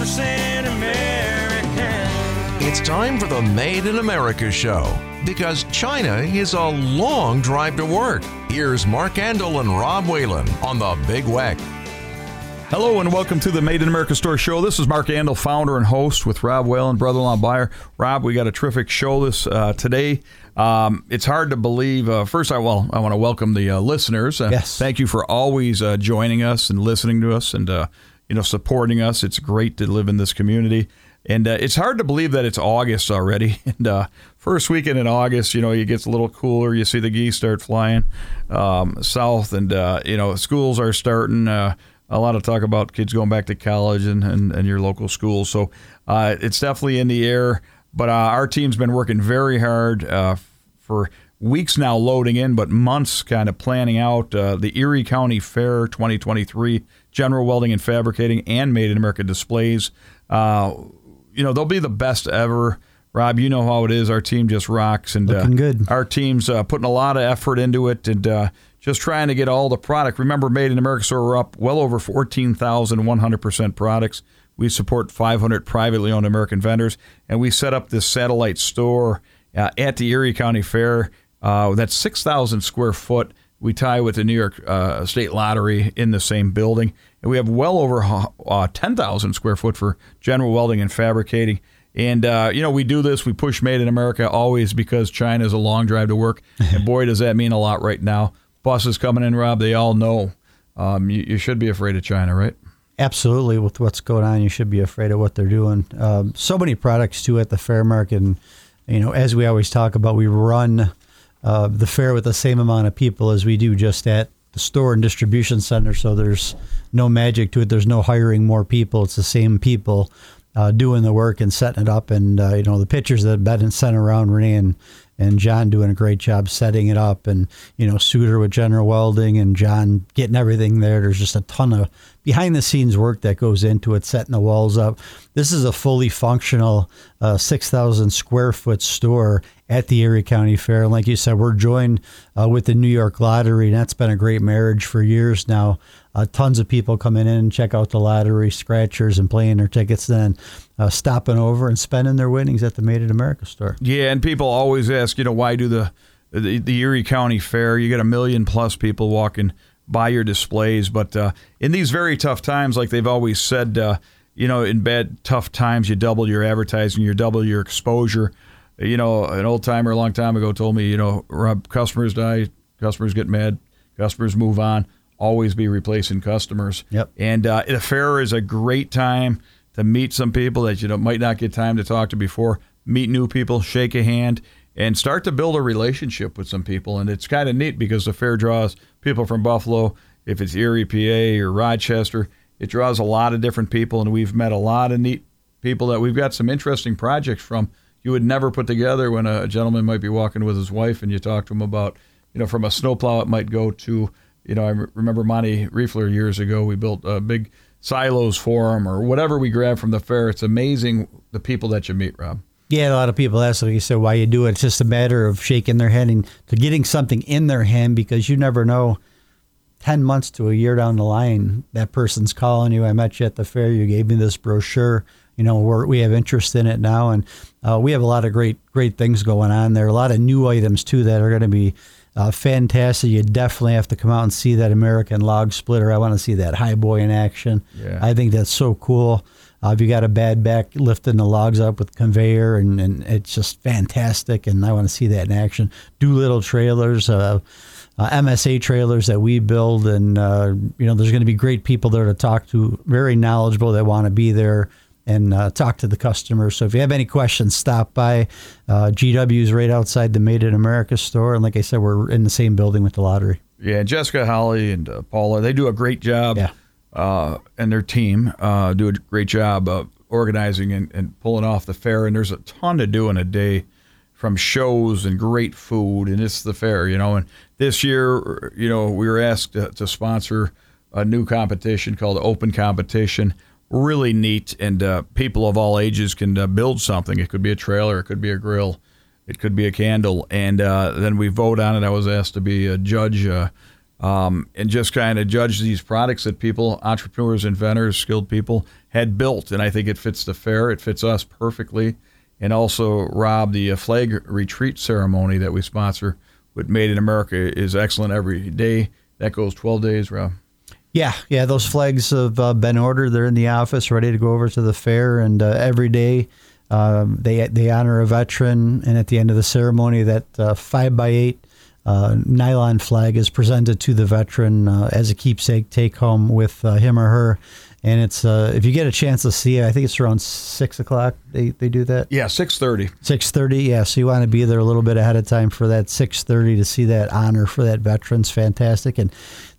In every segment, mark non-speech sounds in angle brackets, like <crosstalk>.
100% American. It's time for the Made in America show because China is a long drive to work. Here's Mark Andol and Rob Whalen on the Big Weck. Hello and welcome to the Made in America Store Show. This is Mark Andel, founder and host with Rob Whalen, brother-in-law buyer. Rob, we got a terrific show this uh, today. Um, it's hard to believe. Uh, first, I well, I want to welcome the uh, listeners. Uh, Yes. Thank you for always uh, joining us and listening to us and uh, you know supporting us. It's great to live in this community. And uh, it's hard to believe that it's August already. <laughs> And uh, first weekend in August, you know, it gets a little cooler. You see the geese start flying um, south, and uh, you know, schools are starting. Uh, a lot of talk about kids going back to college and, and, and your local schools. So uh, it's definitely in the air. But uh, our team's been working very hard for weeks now, loading in, but months kind of planning out the Erie County Fair 2023 General Welding and Fabricating and Made in America displays. Uh, you know, they'll be the best ever. Rob, you know how it is. Our team just rocks, and Looking uh, good. Our team's uh, putting a lot of effort into it, and uh, just trying to get all the product. Remember, Made in America store we're up well over 14,100% products. We support 500 privately owned American vendors, and we set up this satellite store uh, at the Erie County Fair. Uh, that's 6,000 square foot. We tie with the New York uh, State Lottery in the same building, and we have well over uh, 10,000 square foot for general welding and fabricating. And uh, you know, we do this. We push Made in America always because China is a long drive to work, <laughs> and boy, does that mean a lot right now. Buses coming in, Rob. They all know um, you, you should be afraid of China, right? Absolutely, with what's going on, you should be afraid of what they're doing. Um, so many products too at the fair market, and you know, as we always talk about, we run uh, the fair with the same amount of people as we do just at the store and distribution center. So there's no magic to it. There's no hiring more people. It's the same people uh, doing the work and setting it up. And uh, you know, the pictures that have been sent around, Renee and and John doing a great job setting it up, and you know Suter with General Welding, and John getting everything there. There's just a ton of behind the scenes work that goes into it, setting the walls up. This is a fully functional uh, 6,000 square foot store at the Erie County Fair. And like you said, we're joined uh, with the New York Lottery, and that's been a great marriage for years now. Uh, tons of people coming in and check out the lottery, scratchers, and playing their tickets, then uh, stopping over and spending their winnings at the Made in America store. Yeah, and people always ask, you know, why do the the, the Erie County Fair? You get a million plus people walking by your displays, but uh, in these very tough times, like they've always said, uh, you know, in bad tough times, you double your advertising, you double your exposure. You know, an old timer a long time ago told me, you know, Rob, customers die, customers get mad, customers move on. Always be replacing customers. Yep. And uh, the fair is a great time to meet some people that you know might not get time to talk to before. Meet new people, shake a hand, and start to build a relationship with some people. And it's kind of neat because the fair draws people from Buffalo. If it's Erie, PA, or Rochester, it draws a lot of different people, and we've met a lot of neat people that we've got some interesting projects from. You would never put together when a gentleman might be walking with his wife, and you talk to him about, you know, from a snowplow, it might go to you know, I re- remember Monty Riefler years ago. We built uh, big silos for him, or whatever we grabbed from the fair. It's amazing the people that you meet, Rob. Yeah, a lot of people ask, like you said, why you do it. It's just a matter of shaking their hand and to getting something in their hand because you never know. Ten months to a year down the line, that person's calling you. I met you at the fair. You gave me this brochure. You know, we have interest in it now, and uh, we have a lot of great, great things going on there. A lot of new items too that are going to be uh, fantastic. You definitely have to come out and see that American log splitter. I want to see that high boy in action. Yeah. I think that's so cool. Uh, if you got a bad back, lifting the logs up with conveyor, and, and it's just fantastic. And I want to see that in action. Doolittle trailers, uh, uh, MSA trailers that we build, and uh, you know, there's going to be great people there to talk to, very knowledgeable that want to be there and uh, talk to the customers. So if you have any questions, stop by. Uh, GW is right outside the Made in America store, and like I said, we're in the same building with the lottery. Yeah, Jessica Holly and uh, Paula, they do a great job. Yeah. Uh, and their team uh, do a great job of organizing and, and pulling off the fair. And there's a ton to do in a day from shows and great food. And it's the fair, you know. And this year, you know, we were asked to, to sponsor a new competition called Open Competition. Really neat. And uh, people of all ages can uh, build something. It could be a trailer, it could be a grill, it could be a candle. And uh, then we vote on it. I was asked to be a judge. Uh, um, and just kind of judge these products that people, entrepreneurs, inventors, skilled people had built. And I think it fits the fair. It fits us perfectly. And also, Rob, the uh, flag retreat ceremony that we sponsor with Made in America is excellent every day. That goes 12 days, Rob. Yeah, yeah. Those flags have uh, been ordered. They're in the office, ready to go over to the fair, and uh, every day um, they they honor a veteran. And at the end of the ceremony, that uh, five by eight uh, nylon flag is presented to the veteran uh, as a keepsake take home with uh, him or her. And it's if you get a chance to see it, I think it's around six o'clock. They, they do that. Yeah, six thirty. Six thirty. Yeah, so you want to be there a little bit ahead of time for that six thirty to see that honor for that veteran's fantastic. And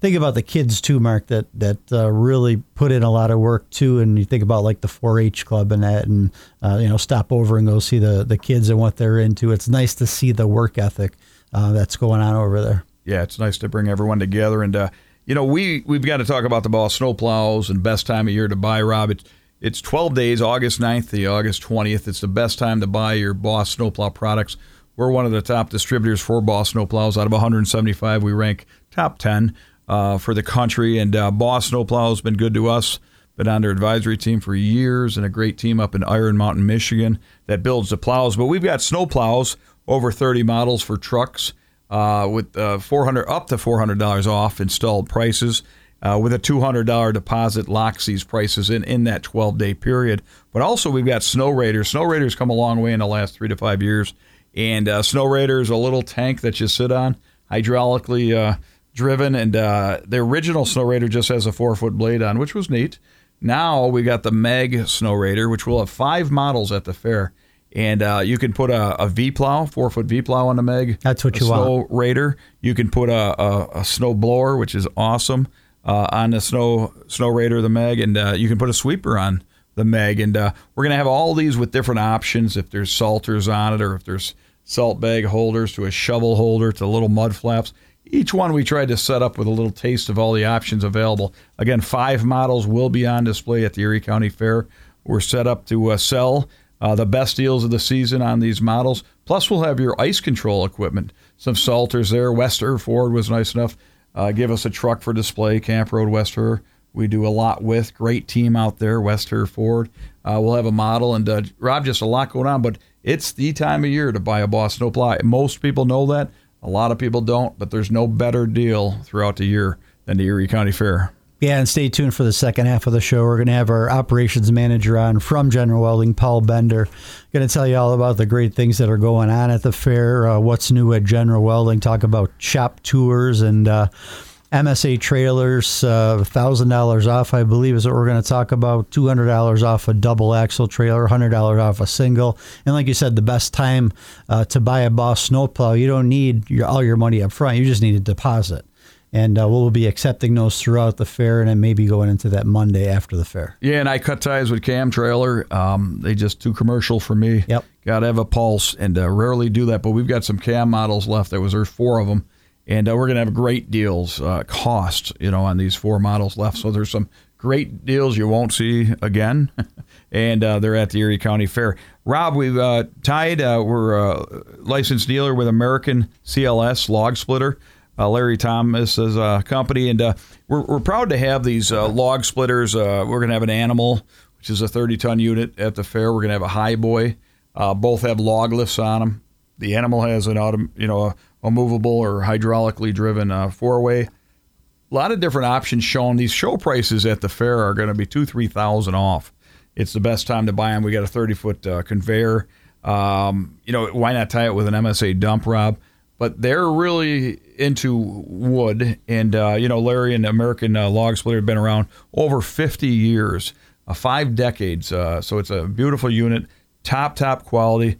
think about the kids too, Mark. That that uh, really put in a lot of work too. And you think about like the 4-H club and that, and uh, you know, stop over and go see the the kids and what they're into. It's nice to see the work ethic uh, that's going on over there. Yeah, it's nice to bring everyone together. And uh, you know, we we've got to talk about the Boss snowplows and best time of year to buy. Rob, it's it's 12 days, August 9th to August 20th. It's the best time to buy your Boss snowplow products. We're one of the top distributors for Boss snowplows. Out of 175, we rank top 10 uh, for the country. And uh, Boss Snowplow has been good to us. Been on their advisory team for years, and a great team up in Iron Mountain, Michigan, that builds the plows. But we've got snowplows, over 30 models for trucks, uh, with uh, 400 up to $400 off installed prices. Uh, with a $200 deposit locks these prices in in that 12 day period. But also, we've got Snow Raiders. Snow Raiders come a long way in the last three to five years. And uh, Snow Raider is a little tank that you sit on, hydraulically uh, driven, and uh, the original Snow Raider just has a four foot blade on, which was neat. Now we got the Meg Snow Raider, which will have five models at the fair, and uh, you can put a, a V plow, four foot V plow on the Meg. That's what you Snow want. Snow Raider. You can put a, a, a snow blower, which is awesome, uh, on the Snow Snow Raider, the Meg, and uh, you can put a sweeper on the Meg. And uh, we're gonna have all these with different options. If there's salters on it, or if there's salt bag holders to a shovel holder to little mud flaps. Each one we tried to set up with a little taste of all the options available. Again, five models will be on display at the Erie County Fair. We're set up to uh, sell uh, the best deals of the season on these models. Plus, we'll have your ice control equipment. Some salters there. West Herr Ford was nice enough. Uh, give us a truck for display. Camp Road West Herr. We do a lot with. Great team out there, West Herr Ford. Uh, we'll have a model. And uh, Rob, just a lot going on, but it's the time of year to buy a Boss Snowplow. Most people know that. A lot of people don't, but there's no better deal throughout the year than the Erie County Fair. Yeah, and stay tuned for the second half of the show. We're going to have our operations manager on from General Welding, Paul Bender. Going to tell you all about the great things that are going on at the fair, uh, what's new at General Welding, talk about shop tours and uh, MSA trailers, uh, thousand dollars off, I believe, is what we're going to talk about. Two hundred dollars off a double axle trailer, hundred dollars off a single, and like you said, the best time uh, to buy a Boss snowplow. You don't need your, all your money up front; you just need a deposit. And uh, we'll be accepting those throughout the fair, and then maybe going into that Monday after the fair. Yeah, and I cut ties with Cam Trailer. Um, they just too commercial for me. Yep. Got to have a pulse, and uh, rarely do that. But we've got some Cam models left. There was there's four of them, and uh, we're gonna have great deals, uh, cost, you know, on these four models left. So there's some great deals you won't see again, <laughs> and uh, they're at the Erie County Fair. Rob, we've uh, tied. Uh, we're a licensed dealer with American CLS Log Splitter. Uh, Larry Thomas is a company, and uh, we're, we're proud to have these uh, log splitters. Uh, we're going to have an animal, which is a 30 ton unit at the fair. We're going to have a high boy. Uh, both have log lifts on them. The animal has an auto, you know, a, a movable or hydraulically driven uh, four way. A lot of different options shown. These show prices at the fair are going to be two, three thousand off. It's the best time to buy them. We got a 30 foot conveyor. Um, you know, why not tie it with an MSA dump, Rob? but they're really into wood. And, uh, you know, Larry and American uh, Log Splitter have been around over 50 years, uh, five decades. Uh, so it's a beautiful unit, top, top quality.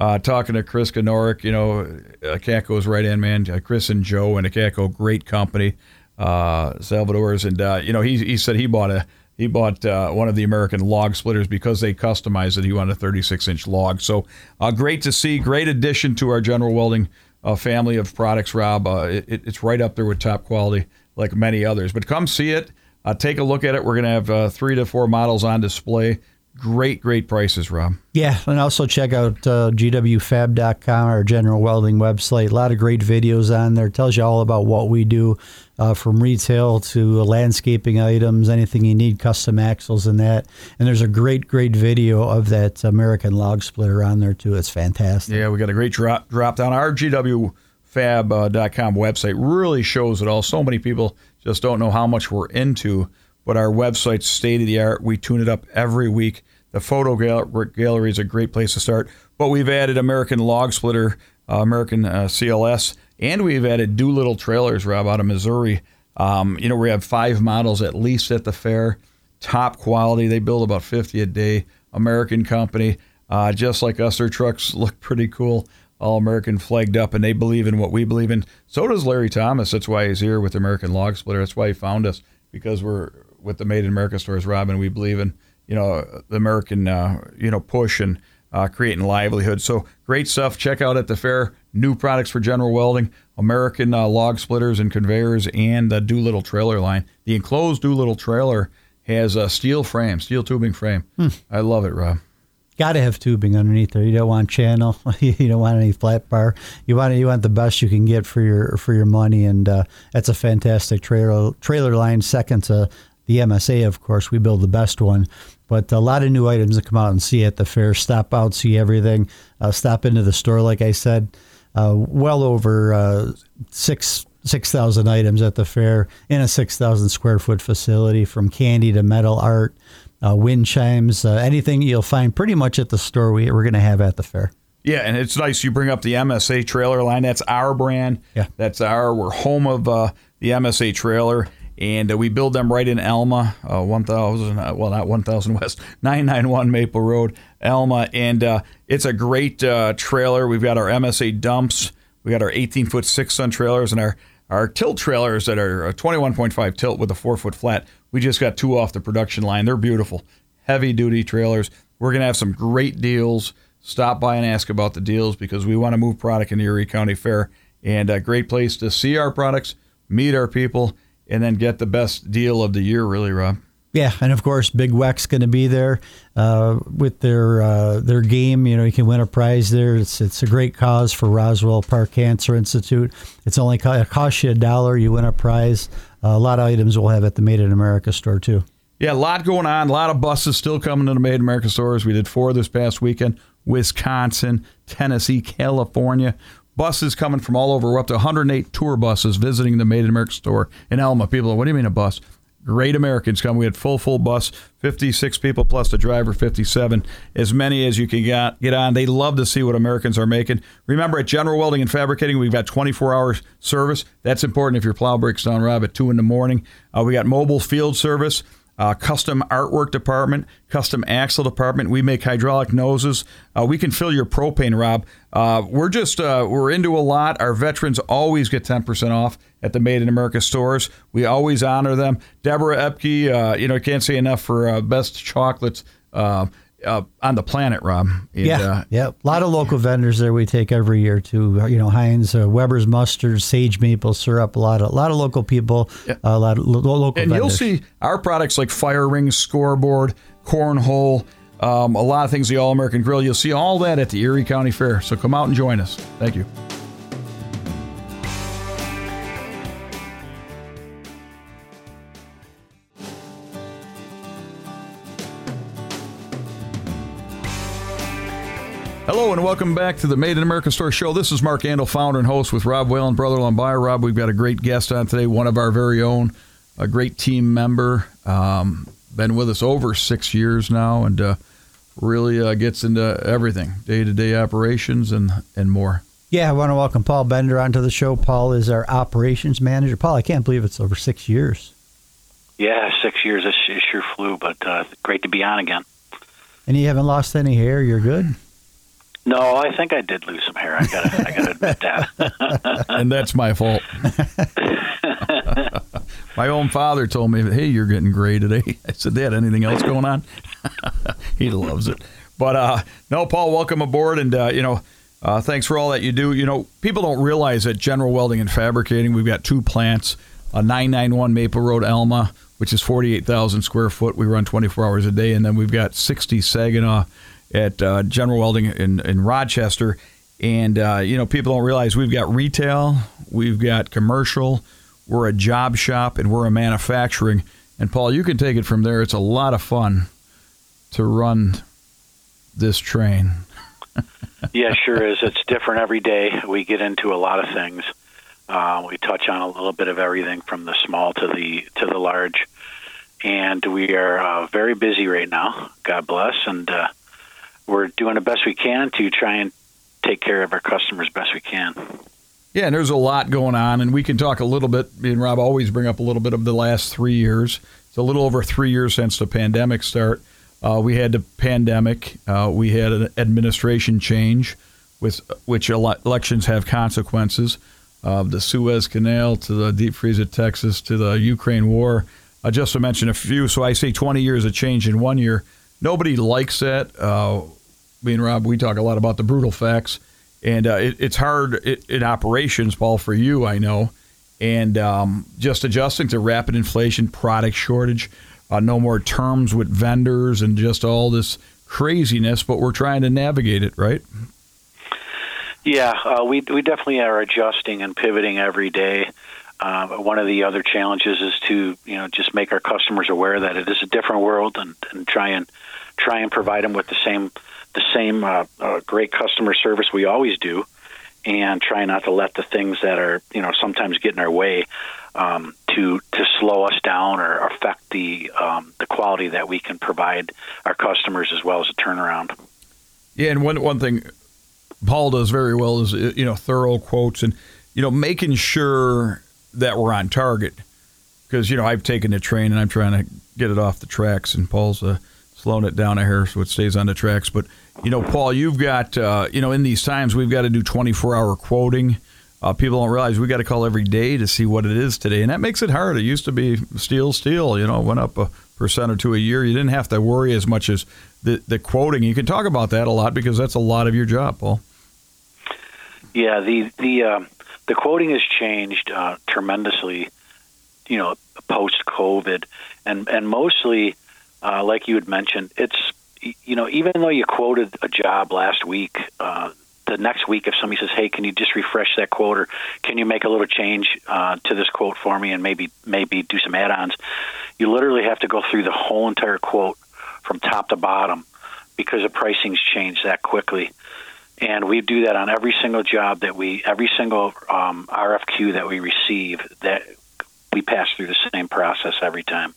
Uh, talking to Chris Kanoric, you know, Akatko's right in, man. Uh, Chris and Joe and Akatko, great company. Salvador's. And, you know, he, he said he bought a he bought uh, one of the American log splitters because they customized it. He wanted a 36 inch log. So uh, great to see. Great addition to our General Welding uh, family of products, Rob. Uh, it, it's right up there with top quality, like many others. But come see it. Uh, take a look at it. We're going to have uh, three to four models on display. Great, great prices, Rob. Yeah, and also check out uh, gwfab.com, our General Welding website. A lot of great videos on there. Tells you all about what we do. uh, from retail to landscaping items, anything you need, custom axles and that. And there's a great, great video of that American log splitter on there too. It's fantastic. Yeah, we got a great drop drop down. Our GWFab.com website really shows it all. So many people just don't know how much we're into, but our website's state of the art. We tune it up every week. The photo gallery is a great place to start. But we've added American Log Splitter, uh, American uh, CLS, and we've added Doolittle trailers, Rob, out of Missouri. Um, you know, we have five models at least at the fair. Top quality. They build about 50 a day. American company. Uh, just like us, their trucks <laughs> look pretty cool. All American flagged up, and they believe in what we believe in. So does Larry Thomas. That's why he's here with American Log Splitter. That's why he found us because we're with the Made in America stores, Robin. We believe in you know the American uh, you know push and uh, creating livelihood. So great stuff. Check out at the fair new products for General Welding, American uh, log splitters and conveyors, and the Doolittle trailer line. The enclosed Doolittle trailer has a steel frame, steel tubing frame. I love it, Rob. Got to have tubing underneath there. You don't want channel. <laughs> you don't want any flat bar. You want you want the best you can get for your for your money, and uh, that's a fantastic trailer trailer line. Second to the MSA, of course, we build the best one. But a lot of new items to come out and see at the fair. Stop out, see everything. Uh, stop into the store, like I said. Uh, well over uh, six six thousand items at the fair in a six thousand square foot facility, from candy to metal art, uh, wind chimes, uh, anything you'll find pretty much at the store. We, we're going to have at the fair. Yeah, and it's nice you bring up the MSA trailer line. That's our brand. Yeah. That's our. We're home of uh, the MSA trailer, and uh, we build them right in Elma, uh, one thousand. Uh, well, not one thousand West, <laughs> nine nine one Maple Road, Elma, and uh, it's a great uh, trailer. We've got our MSA dumps. We got our eighteen foot six ton trailers and our our tilt trailers that are point five tilt with a four foot flat. We just got two off the production line. They're beautiful, heavy duty trailers. We're gonna have some great deals stop by and ask about the deals because we want to move product in Erie County Fair. And a great place to see our products, meet our people, and then get the best deal of the year, really, Rob. Yeah, and of course, Big Weck's going to be there uh, with their uh, their game. You know, you can win a prize there. It's it's a great cause for Roswell Park Cancer Institute. It's only co- it costs you a dollar. You win a prize. Uh, a lot of items we'll have at the Made in America store too. Yeah, a lot going on. A lot of buses still coming to the Made in America stores. We did four this past weekend. Wisconsin, Tennessee, California. Buses coming from all over. We're up to 108 tour buses visiting the Made in America store in Elma. People, are, what do you mean a bus? Great Americans come. We had full, full bus, 56 people plus the driver, 57. As many as you can get, get on. They love to see what Americans are making. Remember, at General Welding and Fabricating, we've got 24 hour service. That's important if your plow breaks down, Rob, at 2 in the morning. Uh, we got mobile field service uh, custom artwork department, custom axle department. We make hydraulic noses. Uh, we can fill your propane, Rob. Uh, we're just uh, we're into a lot. Our veterans always get ten percent off at the Made in America stores. We always honor them. Deborah Epke, uh, you know, can't say enough for uh, best chocolates. Uh, on the planet, Rob. And, yeah, uh, yeah. A lot of local vendors there we take every year to You know, Heinz, uh, Weber's mustard, Sage maple syrup. A lot of a lot of local people. A lot of lo- local. and you'll see our products like fire ring, scoreboard, cornhole, um, a lot of things. The All American Grill. You'll see all that at the Erie County Fair. So come out and join us. Thank you. Hello and welcome back to the Made in America Store Show. This is Mark Andol, founder and host with Rob Whalen, brother Lombire. Rob, we've got a great guest on today, one of our very own, a great team member. Um, been with us over six years now, and uh, really uh, gets into everything, day to day operations and and more. Yeah, I want to welcome Paul Bender onto the show. Paul is our operations manager. Paul, I can't believe it's over six years. Yeah, six years. It sure flew, but uh, great to be on again. And you haven't lost any hair. You're good. No, I think I did lose some hair. I gotta, I gotta admit that. <laughs> and that's my fault. <laughs> my own father told me, "Hey, you're getting gray today." I said, "Dad, anything else going on?" <laughs> he loves it. But uh, no, Paul, welcome aboard, and uh, you know, uh, thanks for all that you do. You know, people don't realize that General Welding and Fabricating, we've got two plants, uh, 991 Maple Road, Elma, which is 48,000 square foot. We run 24 hours a day, and then we've got 60 Saginaw at uh, General Welding in, in Rochester. And, uh, you know, people don't realize we've got retail, we've got commercial, we're a job shop, and we're a manufacturing. And Paul, you can take it from there. It's a lot of fun to run this train. <laughs> yeah, sure is. It's different every day. We get into a lot of things. Uh, we touch on a little bit of everything from the small to the to the large, and we are uh, very busy right now. God bless, and uh, we're doing the best we can to try and take care of our customers best we can. Yeah, and there's a lot going on, and we can talk a little bit. Me and Rob always bring up a little bit of the last three years. It's a little over three years since the pandemic start. Uh, we had the pandemic. Uh, we had an administration change, with which ele- elections have consequences. Uh, the Suez Canal to the deep freeze of Texas to the Ukraine war. Uh, just to mention a few. So I say 20 years of change in one year. Nobody likes that. Me and Rob, we talk a lot about the brutal facts and uh, it, it's hard in operations, Paul, for you, I know, and um, just adjusting to rapid inflation, product shortage, uh, no more terms with vendors, and just all this craziness. But we're trying to navigate it, right? Yeah, uh, we we definitely are adjusting and pivoting every day. Uh, one of the other challenges is to you know just make our customers aware that it is a different world and, and try and try and provide them with the same the same uh, uh, great customer service we always do, and try not to let the things that are you know sometimes get in our way um, to to slow us down or affect the um, the quality that we can provide our customers as well as a turnaround. Yeah, and one one thing Paul does very well is you know thorough quotes and you know making sure that we're on target because you know I've taken the train and I'm trying to get it off the tracks and Paul's uh, slowing it down a hair so it stays on the tracks. But you know, Paul, you've got uh, you know in these times we've got to do 24 hour quoting. Uh, people don't realize we got to call every day to see what it is today, and that makes it hard. It used to be steel, steel. You know, went up a percent or two a year. You didn't have to worry as much as the the quoting. You can talk about that a lot because that's a lot of your job, Paul. Yeah, the the uh, the quoting has changed uh, tremendously. You know, post COVID, and and mostly uh, like you had mentioned, it's you know even though you quoted a job last week, uh, the next week if somebody says, "Hey, can you just refresh that quote, or can you make a little change uh, to this quote for me, and maybe maybe do some add-ons?" You literally have to go through the whole entire quote from top to bottom because the pricing's changed that quickly. And we do that on every single job that we, every single um, RFQ that we receive, that we pass through the same process every time.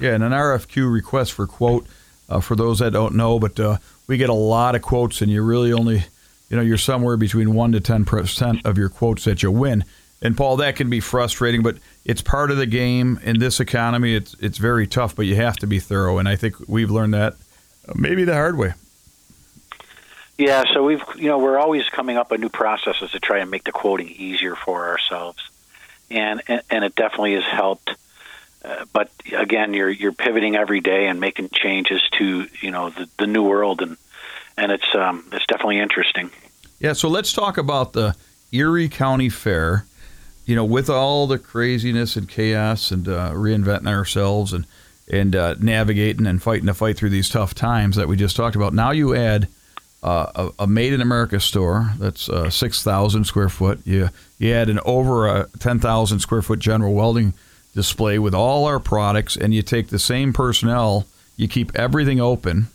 Yeah, and an RFQ request for quote uh, for those that don't know, but uh, we get a lot of quotes, and you really only, you know, you're somewhere between one to ten percent of your quotes that you win. And Paul, that can be frustrating, but it's part of the game in this economy. It's it's very tough, but you have to be thorough, and I think we've learned that uh, maybe the hard way. Yeah, so we've you know we're always coming up with new processes to try and make the quoting easier for ourselves, and and, and it definitely has helped uh, but again, you're you're pivoting every day and making changes to you know the, the new world, and and it's um, it's definitely interesting. Yeah, so let's talk about the Erie County Fair. You know, with all the craziness and chaos and uh, reinventing ourselves and and uh, navigating and fighting to fight through these tough times that we just talked about. Now you add uh, a, a, Made in America store that's uh, six thousand square foot. You you add an over a ten thousand square foot General Welding display with all our products, and you take the same personnel, you keep everything open,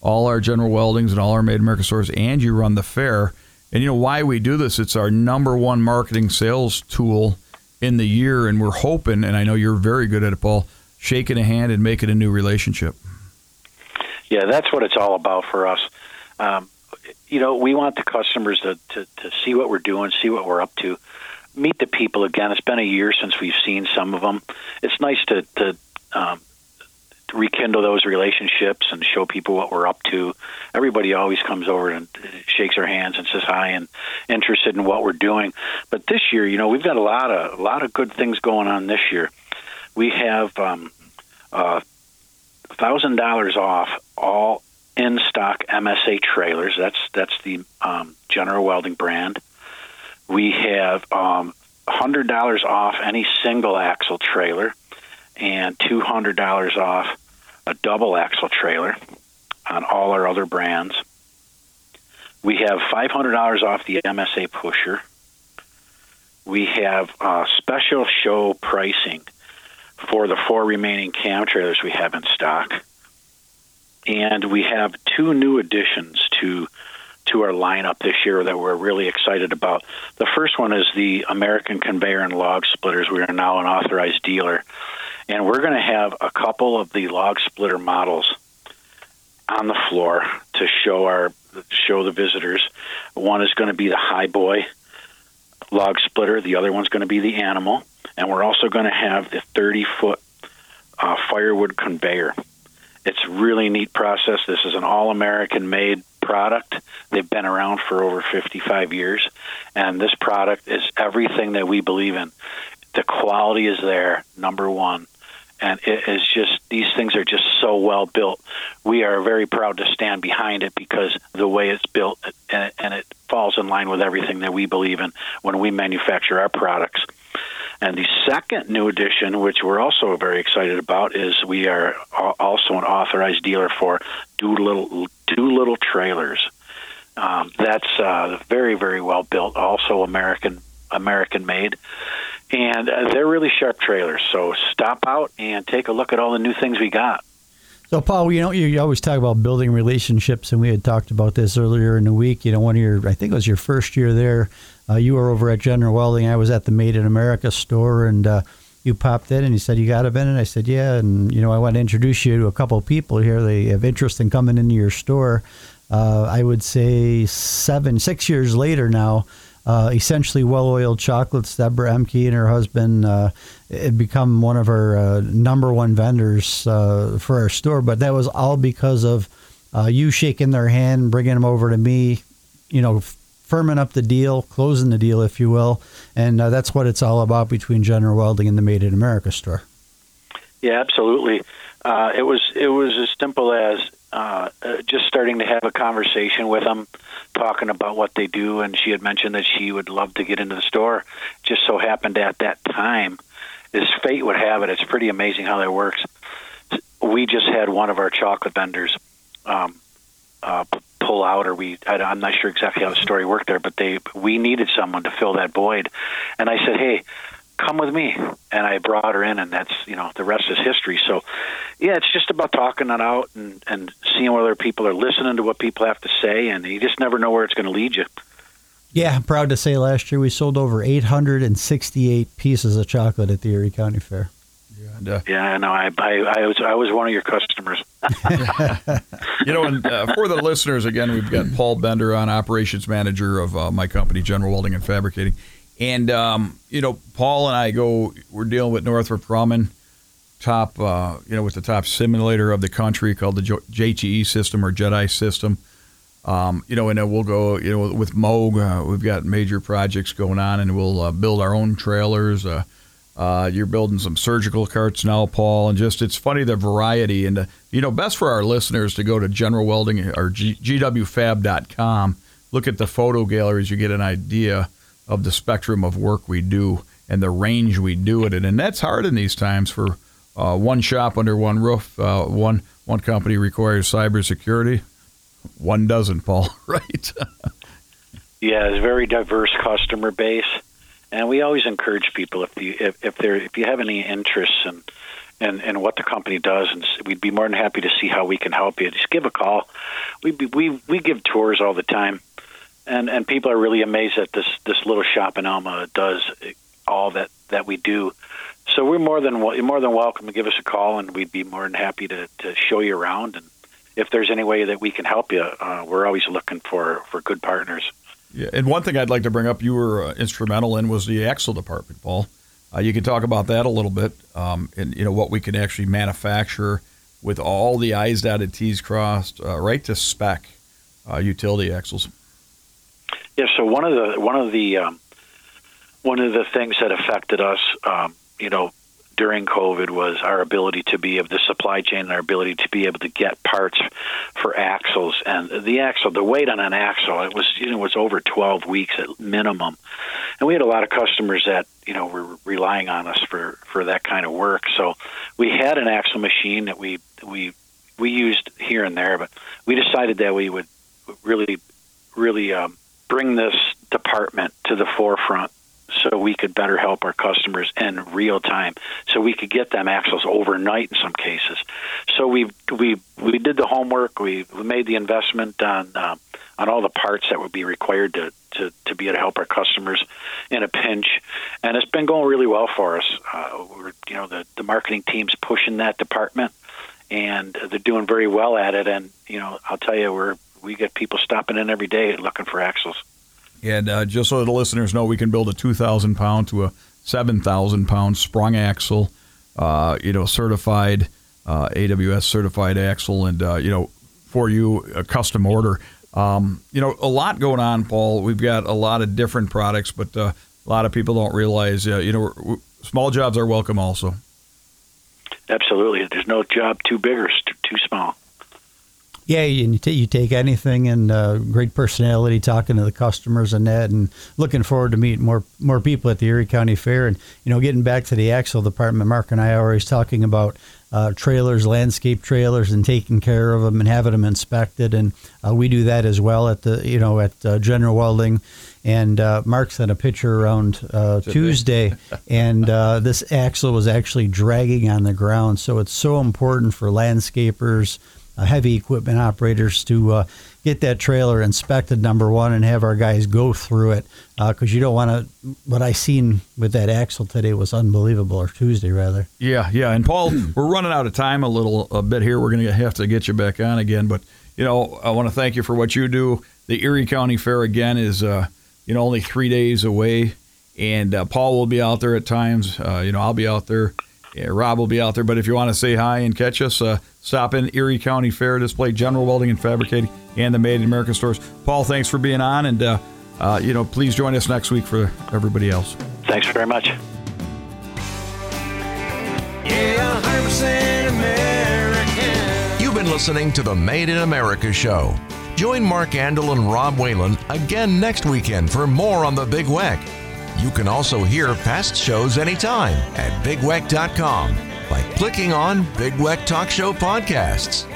all our General Weldings and all our Made America stores, and you run the fair. And you know why we do this? It's our number one marketing sales tool in the year, and we're hoping, and I know you're very good at it, Paul, shaking a hand and making a new relationship. Yeah, that's what it's all about for us. Um, you know, we want the customers to, to, to see what we're doing, see what we're up to meet the people again. It's been a year since we've seen some of them. It's nice to, to um, rekindle those relationships and show people what we're up to. Everybody always comes over and shakes our hands and says hi and interested in what we're doing. But this year, you know, we've got a lot of a lot of good things going on this year. We have um, uh, thousand dollars off all in stock MSA trailers. That's that's the um, General Welding brand. We have um, $100 off any single axle trailer and $200 off a double axle trailer on all our other brands. We have $500 off the MSA pusher. we have uh, special show pricing for the four remaining cam trailers we have in stock, and we have two new additions to to our lineup this year that we're really excited about. The first one is the American Conveyor and Log Splitters. We are now an authorized dealer, and we're going to have a couple of the log splitter models on the floor to show our show the visitors. One is going to be the High Boy log splitter. The other one's going to be the Animal, and we're also going to have the 30 foot uh, firewood conveyor. It's a really neat process. This is an all American made product. They've been around for over 55 years, and this product is everything that we believe in. The quality is there, number one, and it is just these things are just so well built. We are very proud to stand behind it because the way it's built and it, and it falls in line with everything that we believe in when we manufacture our products. And the second new addition, which we're also very excited about, is we are also an authorized dealer for Doolittle, Doolittle trailers. Um, that's uh, very, very well built, also American American made, and uh, they're really sharp trailers. So stop out and take a look at all the new things we got. So, Paul, you know, you always talk about building relationships, and we had talked about this earlier in the week. You know, one of your, I think it was your first year there, uh, you were over at General Welding. I was at the Made in America store, and uh, you popped in and you said, You got a? And I said, Yeah. And, you know, I want to introduce you to a couple of people here. They have interest in coming into your store. Uh, I would say seven, six years later now, uh, essentially well-oiled chocolates. Deborah Emke and her husband uh, had become one of our uh, number one vendors uh, for our store. But that was all because of uh, you shaking their hand, bringing them over to me, you know, firming up the deal, closing the deal, if you will. And uh, that's what it's all about between General Welding and the Made in America store. Yeah, absolutely. it was it was as simple as uh, just starting to have a conversation with them, talking about what they do. And she had mentioned that she would love to get into the store. Just so happened at that time, as fate would have it, it's pretty amazing how that works. We just had one of our chocolate vendors um, uh, pull out, or we I, I'm not sure exactly how the story worked there, but they we needed someone to fill that void, and I said, hey come with me. And i brought her in and that's you know the rest is history. So yeah it's just about talking it out and and seeing whether people are listening to what people have to say and you just never know where it's going to lead you. Yeah I'm proud to say last year we sold over 868 pieces of chocolate at the erie county fair yeah, uh, yeah, no, I, I, I was, I was one of your customers. <laughs> <laughs> you know, and uh, for the listeners, again, we've got Paul Bender on, operations manager of uh, my company, General Welding and Fabricating. And um, you know, Paul and I go. We're dealing with Northrop Grumman, top, uh, you know, with the top simulator of the country called the JTE system or JEDI system. Um, you know, and then we'll go. You know, with Moog, uh, we've got major projects going on, and we'll uh, build our own trailers. Uh, you're building some surgical carts now, Paul, and just it's funny the variety. And uh, you know, best for our listeners to go to General Welding or G- GWFab.com. Look at the photo galleries. You get an idea of the spectrum of work we do and the range we do it in. And that's hard in these times for uh, one shop under one roof. Uh, one one company requires cybersecurity, one doesn't, Paul. <laughs> Right? yeah, it's a very diverse customer base, and we always encourage people if you if, if there if you have any interests in and and what the company does, and we'd be more than happy to see how we can help you. Just give a call. We we we give tours all the time and and people are really amazed that this this little shop in Elma does all that that we do. So we're more than more than welcome to give us a call, and we'd be more than happy to to show you around. And if there's any way that we can help you, uh, we're always looking for for good partners. Yeah, and one thing I'd like to bring up you were uh, instrumental in was the axle department, Paul. Uh, you can talk about that a little bit, um, and you know what we can actually manufacture with all the I's dotted, T's crossed, uh, right to spec uh, utility axles. Yeah. So one of the one of the um, one of the things that affected us, um, you know, during COVID was our ability to be of the supply chain our ability to be able to get parts for axles. And the axle the weight on an axle it was you know was over 12 weeks at minimum. And we had a lot of customers that you know were relying on us for for that kind of work. So we had an axle machine that we we we used here and there but we decided that we would really really um, bring this department to the forefront so we could better help our customers in real time, so we could get them axles overnight in some cases. So we we we did the homework. We, made the investment on uh, on all the parts that would be required to, to to be able to help our customers in a pinch, and it's been going really well for us. Uh, we're you know the the marketing team's pushing that department, and they're doing very well at it. And you know I'll tell you we're we get people stopping in every day looking for axles. And uh, just so the listeners know, we can build a 2,000 pound to a 7,000 pound sprung axle, uh, you know, certified, uh, AWS certified axle, and, uh, you know, for you, a custom order. Um, you know, a lot going on, Paul. We've got a lot of different products, but uh, a lot of people don't realize, uh, you know, small jobs are welcome also. Absolutely. There's no job too big or too small. Yeah, and you, t- you take anything and uh, great personality, talking to the customers and that, and looking forward to meeting more more people at the Erie County Fair. And you know, getting back to the axle department, Mark and I are always talking about uh, trailers, landscape trailers, and taking care of them and having them inspected. And uh, we do that as well at the you know at uh, General Welding. And uh, Mark sent a picture around uh, Tuesday, <laughs> and uh, this axle was actually dragging on the ground. So it's so important for landscapers heavy equipment operators to uh, get that trailer inspected number one and have our guys go through it because uh, you don't want to what i seen with that axle today was unbelievable or tuesday rather. Yeah yeah and paul <clears throat> we're running out of time a little a bit here. We're going to have to get you back on again but you know i want to thank you for what you do. The erie county fair again is uh, you know only three days away and uh, paul will be out there at times. Uh, you know i'll be out there yeah, Rob will be out there. But if you want to say hi and catch us, uh, stop in Erie County Fair display, General Welding and Fabricating, and the Made in America stores. Paul, thanks for being on, and uh, uh, you know, please join us next week for everybody else. Thanks very much. Yeah, 100% American. You've been listening to the Made in America show. Join Mark Andol and Rob Whalen again next weekend for more on the Big Weck. You can also hear past shows anytime at bigweck.com by clicking on Big Weck Talk Show Podcasts.